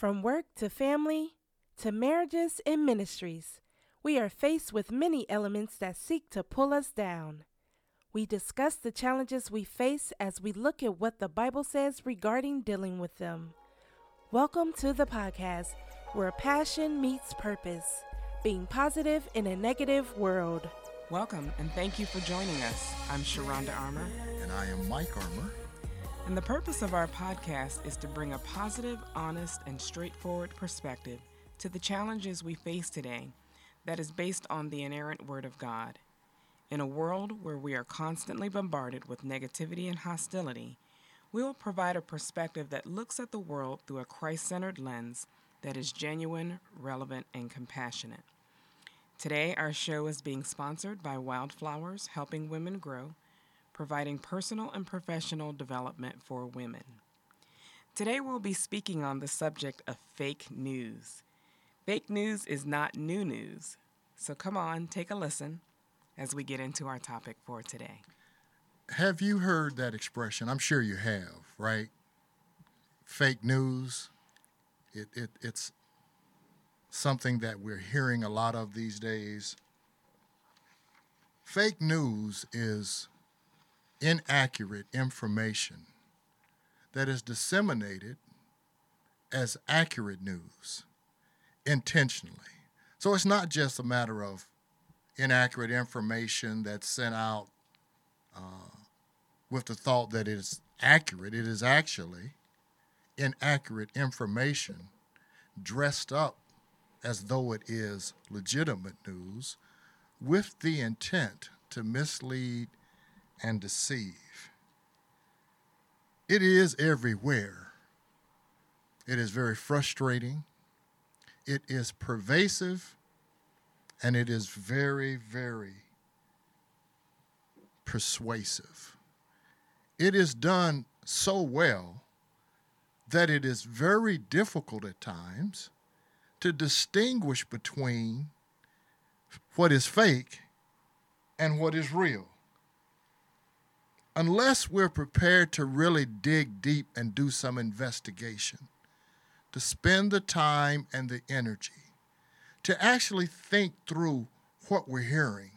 From work to family to marriages and ministries, we are faced with many elements that seek to pull us down. We discuss the challenges we face as we look at what the Bible says regarding dealing with them. Welcome to the podcast where passion meets purpose, being positive in a negative world. Welcome and thank you for joining us. I'm Sharonda Armour. And I am Mike Armour. And the purpose of our podcast is to bring a positive, honest, and straightforward perspective to the challenges we face today that is based on the inerrant Word of God. In a world where we are constantly bombarded with negativity and hostility, we will provide a perspective that looks at the world through a Christ centered lens that is genuine, relevant, and compassionate. Today, our show is being sponsored by Wildflowers Helping Women Grow providing personal and professional development for women. Today, we'll be speaking on the subject of fake news. Fake news is not new news. So come on, take a listen as we get into our topic for today. Have you heard that expression? I'm sure you have, right? Fake news. It, it, it's something that we're hearing a lot of these days. Fake news is inaccurate information that is disseminated as accurate news intentionally. So it's not just a matter of inaccurate information that's sent out uh, with the thought that it is accurate. It is actually inaccurate information dressed up as though it is legitimate news with the intent to mislead and deceive. It is everywhere. It is very frustrating. It is pervasive. And it is very, very persuasive. It is done so well that it is very difficult at times to distinguish between what is fake and what is real unless we're prepared to really dig deep and do some investigation, to spend the time and the energy to actually think through what we're hearing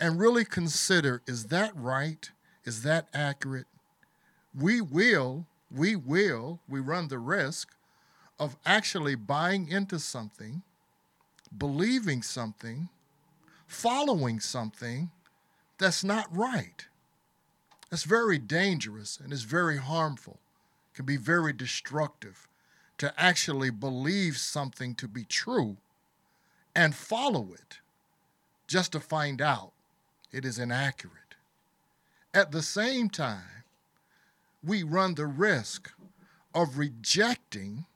and really consider is that right? Is that accurate? We will, we will, we run the risk of actually buying into something, believing something, following something that's not right. That's very dangerous and is very harmful, can be very destructive to actually believe something to be true and follow it just to find out it is inaccurate. At the same time, we run the risk of rejecting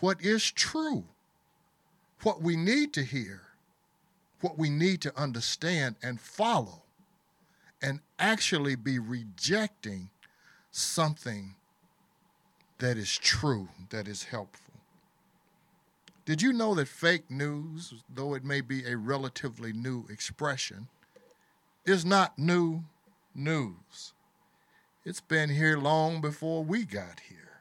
what is true, what we need to hear, what we need to understand and follow and actually be rejecting something that is true, that is helpful. Did you know that fake news, though it may be a relatively new expression, is not new news? It's been here long before we got here.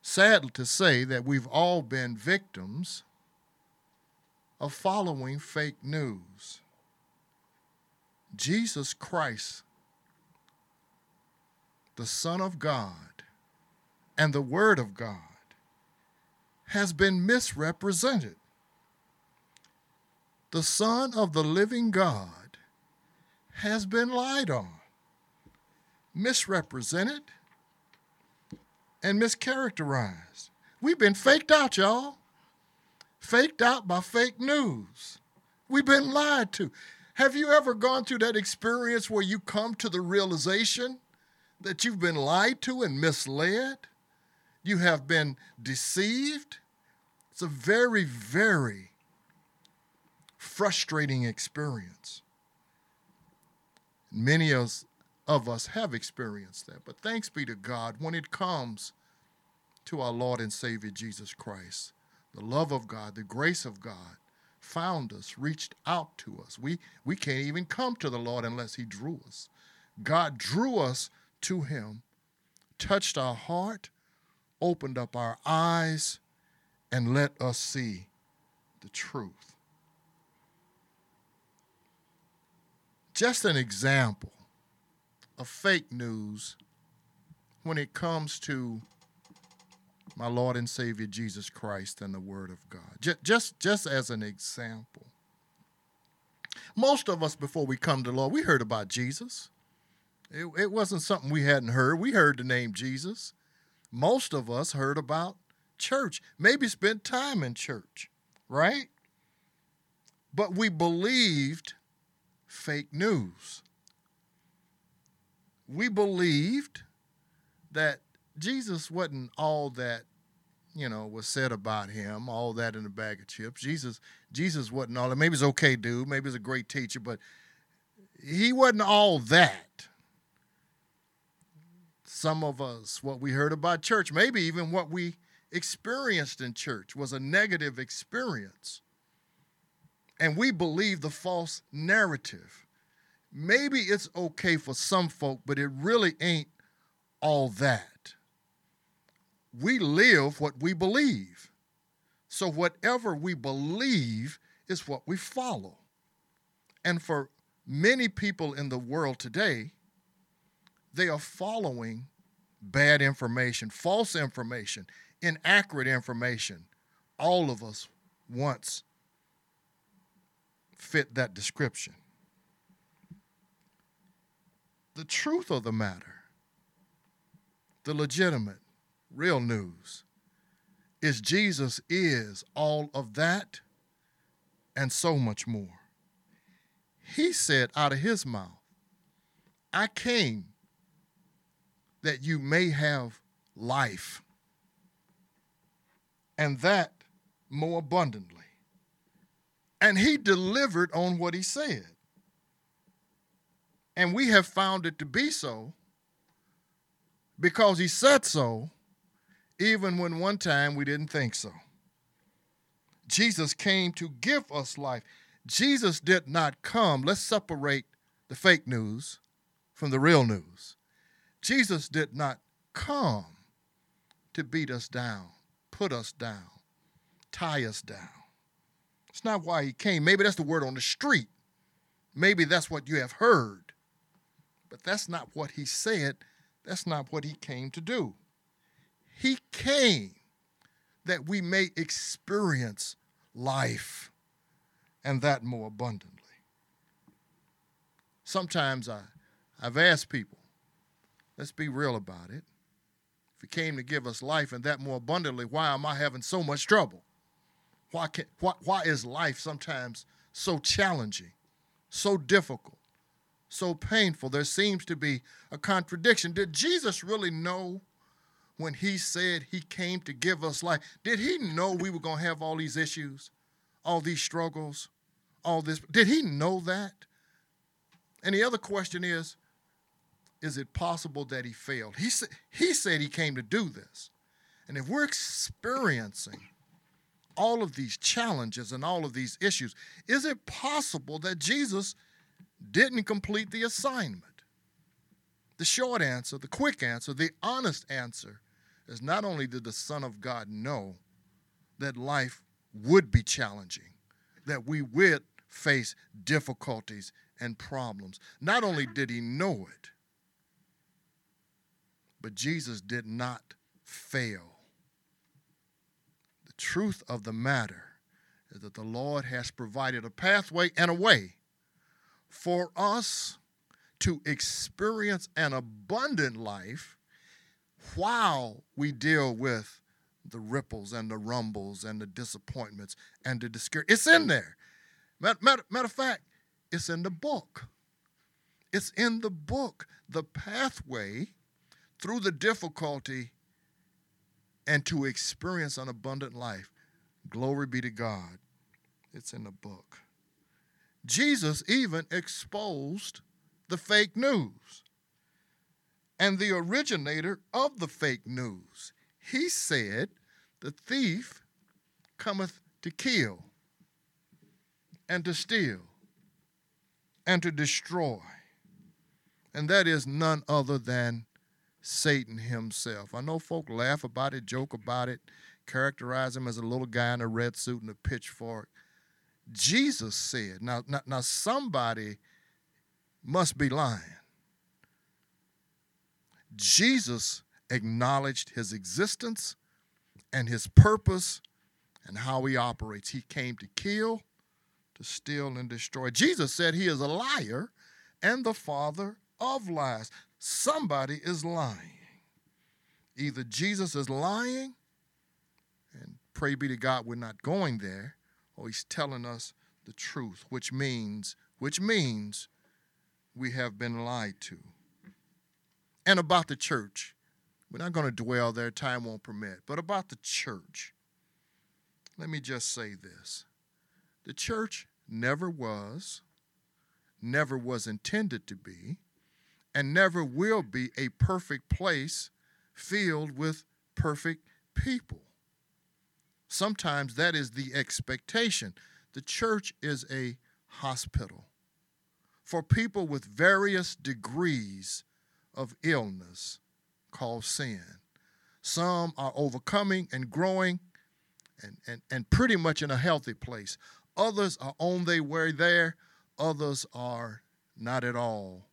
Sad to say that we've all been victims of following fake news. Jesus Christ, the Son of God and the Word of God, has been misrepresented. The Son of the living God has been lied on, misrepresented, and mischaracterized. We've been faked out, y'all. Faked out by fake news. We've been lied to. Have you ever gone through that experience where you come to the realization that you've been lied to and misled? You have been deceived? It's a very, very frustrating experience. Many of us have experienced that, but thanks be to God when it comes to our Lord and Savior Jesus Christ, the love of God, the grace of God found us, reached out to us. We, we can't even come to the Lord unless He drew us. God drew us to Him, touched our heart, opened up our eyes and let us see the truth. Just an example of fake news when it comes to my Lord and Savior Jesus Christ and the Word of God. Just, just, just as an example. Most of us, before we come to the Lord, we heard about Jesus. It, it wasn't something we hadn't heard. We heard the name Jesus. Most of us heard about church, maybe spent time in church, right? But we believed fake news. We believed that Jesus wasn't all that, you know, was said about him, all that in a bag of chips. Jesus, Jesus wasn't all that. Maybe he's okay dude, maybe he's a great teacher, but he wasn't all that. Some of us, what we heard about church, maybe even what we experienced in church was a negative experience. And we believe the false narrative. Maybe it's okay for some folk, but it really ain't all that. We live what we believe. So, whatever we believe is what we follow. And for many people in the world today, they are following bad information, false information, inaccurate information. All of us once fit that description. The truth of the matter, the legitimate, real news, is Jesus is all of that and so much more. He said out of his mouth, I came that you may have life, and that more abundantly. And he delivered on what he said. And we have found it to be so because he said so, even when one time we didn't think so. Jesus came to give us life. Jesus did not come. Let's separate the fake news from the real news. Jesus did not come to beat us down, put us down, tie us down. It's not why he came. Maybe that's the word on the street. Maybe that's what you have heard. But that's not what he said. That's not what he came to do. He came that we may experience life and that more abundantly. Sometimes I, I've asked people, let's be real about it. If he came to give us life and that more abundantly, why am I having so much trouble? Why, can, why, why is life sometimes so challenging, so difficult, so painful? There seems to be a contradiction. Did Jesus really know when he said he came to give us life? Did he know we were going to have all these issues, all these struggles, all this? Did he know that? And the other question is is it possible that he failed? He, sa- he said he came to do this. And if we're experiencing all of these challenges and all of these issues, is it possible that Jesus didn't complete the assignment? The short answer, the quick answer, the honest answer is not only did the Son of God know that life would be challenging, that we would face difficulties and problems, not only did he know it, but Jesus did not fail. The truth of the matter is that the Lord has provided a pathway and a way for us to experience an abundant life while we deal with the ripples and the rumbles and the disappointments and the discouragement. It's in there. Matter, matter, matter of fact, it's in the book. It's in the book. The pathway through the difficulty and to experience an abundant life. Glory be to God. It's in the book. Jesus even exposed the fake news and the originator of the fake news. He said, The thief cometh to kill and to steal and to destroy. And that is none other than Satan himself. I know folk laugh about it, joke about it, characterize him as a little guy in a red suit and a pitchfork. Jesus said, now, now, now somebody must be lying. Jesus acknowledged his existence and his purpose and how he operates. He came to kill, to steal, and destroy. Jesus said he is a liar and the father of lies. Somebody is lying. Either Jesus is lying, and pray be to God we're not going there, or he's telling us the truth, which means, which means we have been lied to. And about the church, we're not going to dwell there, time won't permit, but about the church, let me just say this the church never was, never was intended to be, and never will be a perfect place filled with perfect people. Sometimes that is the expectation. The church is a hospital for people with various degrees of illness called sin. Some are overcoming and growing and, and, and pretty much in a healthy place. Others are on their way there, others are not at all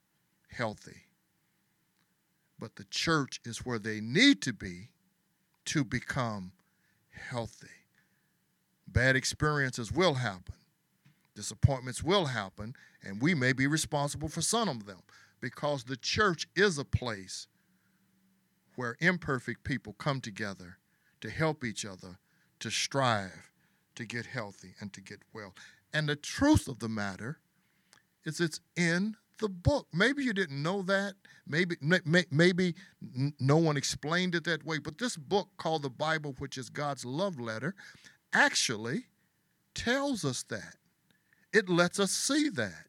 healthy. But the church is where they need to be to become healthy. Bad experiences will happen, disappointments will happen, and we may be responsible for some of them because the church is a place where imperfect people come together to help each other, to strive to get healthy and to get well. And the truth of the matter is it's in the book. Maybe you didn't know that. Maybe maybe no one explained it that way, but this book called the Bible, which is God's love letter, actually tells us that. It lets us see that.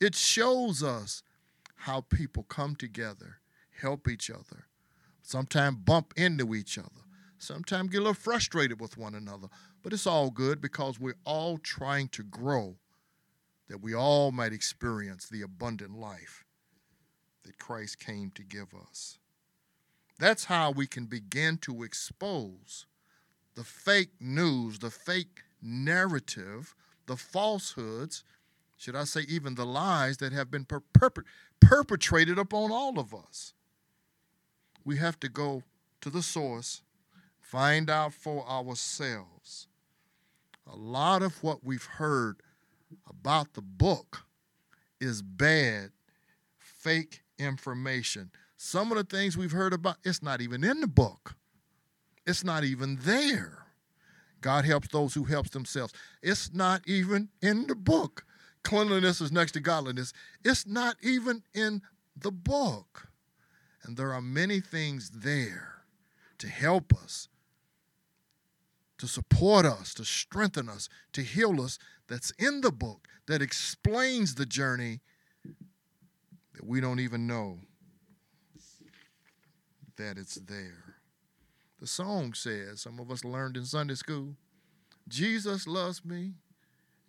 It shows us how people come together, help each other, sometimes bump into each other, sometimes get a little frustrated with one another. But it's all good because we're all trying to grow that we all might experience the abundant life that Christ came to give us. That's how we can begin to expose the fake news, the fake narrative, the falsehoods, should I say, even the lies that have been perp- perpetrated upon all of us. We have to go to the source, find out for ourselves. A lot of what we've heard about the book is bad, fake information. Some of the things we've heard about, it's not even in the book. It's not even there. God helps those who helps themselves. It's not even in the book. Cleanliness is next to godliness. It's not even in the book. And there are many things there to help us, to support us, to strengthen us, to heal us that's in the book that explains the journey that we don't even know that it's there. The song says, some of us learned in Sunday school, Jesus loves me.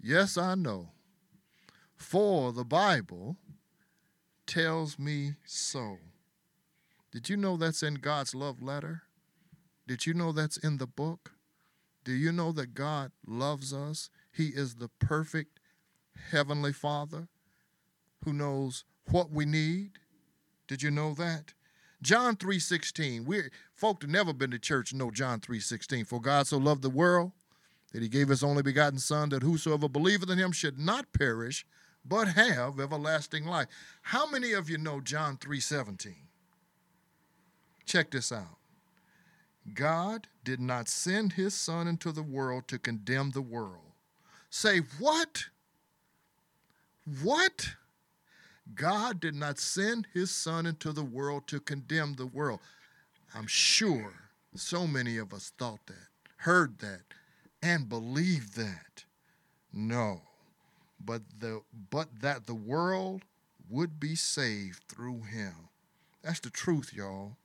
Yes, I know. For the Bible tells me so. Did you know that's in God's love letter? Did you know that's in the book? Do you know that God loves us? He is the perfect heavenly Father who knows what we need. Did you know that? John 3:16. We folk that never been to church know John 3:16. For God so loved the world that he gave his only begotten son that whosoever believeth in him should not perish but have everlasting life. How many of you know John 3:17? Check this out. God did not send his son into the world to condemn the world say, What? What? God did not send his son into the world to condemn the world. I'm sure so many of us thought that, heard that, and believed that. No. But the but that the world would be saved through him. That's the truth, y'all.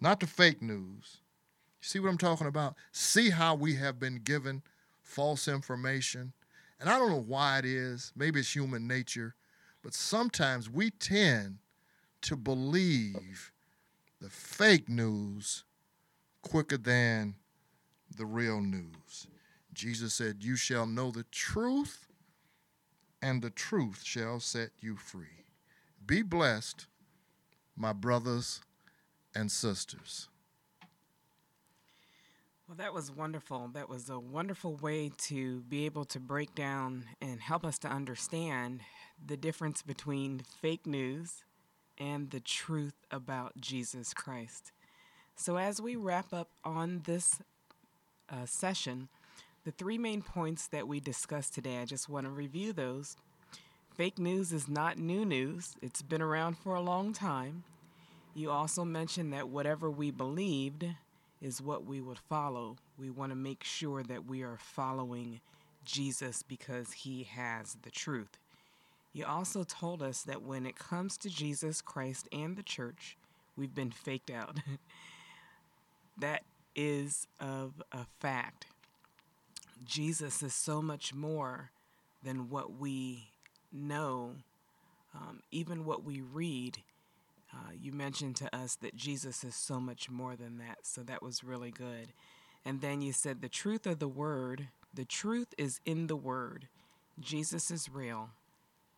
Not the fake news. You see what I'm talking about? See how we have been given false information. And I don't know why it is. Maybe it's human nature. But sometimes we tend to believe the fake news quicker than the real news. Jesus said, You shall know the truth, and the truth shall set you free. Be blessed, my brothers and sisters. Well, that was wonderful. That was a wonderful way to be able to break down and help us to understand the difference between fake news and the truth about Jesus Christ. So, as we wrap up on this uh, session, the three main points that we discussed today, I just want to review those. Fake news is not new news, it's been around for a long time. You also mentioned that whatever we believed is what we would follow. We want to make sure that we are following Jesus because he has the truth. You also told us that when it comes to Jesus Christ and the church, we've been faked out. that is of a fact. Jesus is so much more than what we know, um, even what we read. Uh, you mentioned to us that Jesus is so much more than that, so that was really good. And then you said the truth of the word, the truth is in the word. Jesus is real.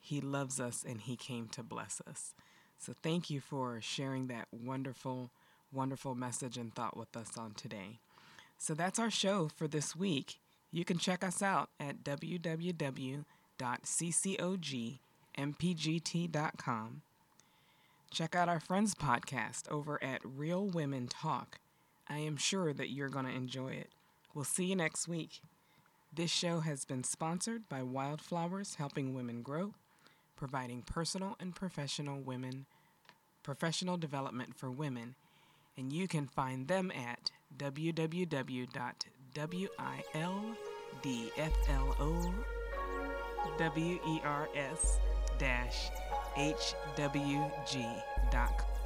He loves us and He came to bless us. So thank you for sharing that wonderful, wonderful message and thought with us on today. So that's our show for this week. You can check us out at www.ccogmpgt.com. Check out our friends podcast over at Real Women Talk. I am sure that you're going to enjoy it. We'll see you next week. This show has been sponsored by Wildflowers Helping Women Grow providing personal and professional women professional development for women, and you can find them at www.wildflowers-hwg.com.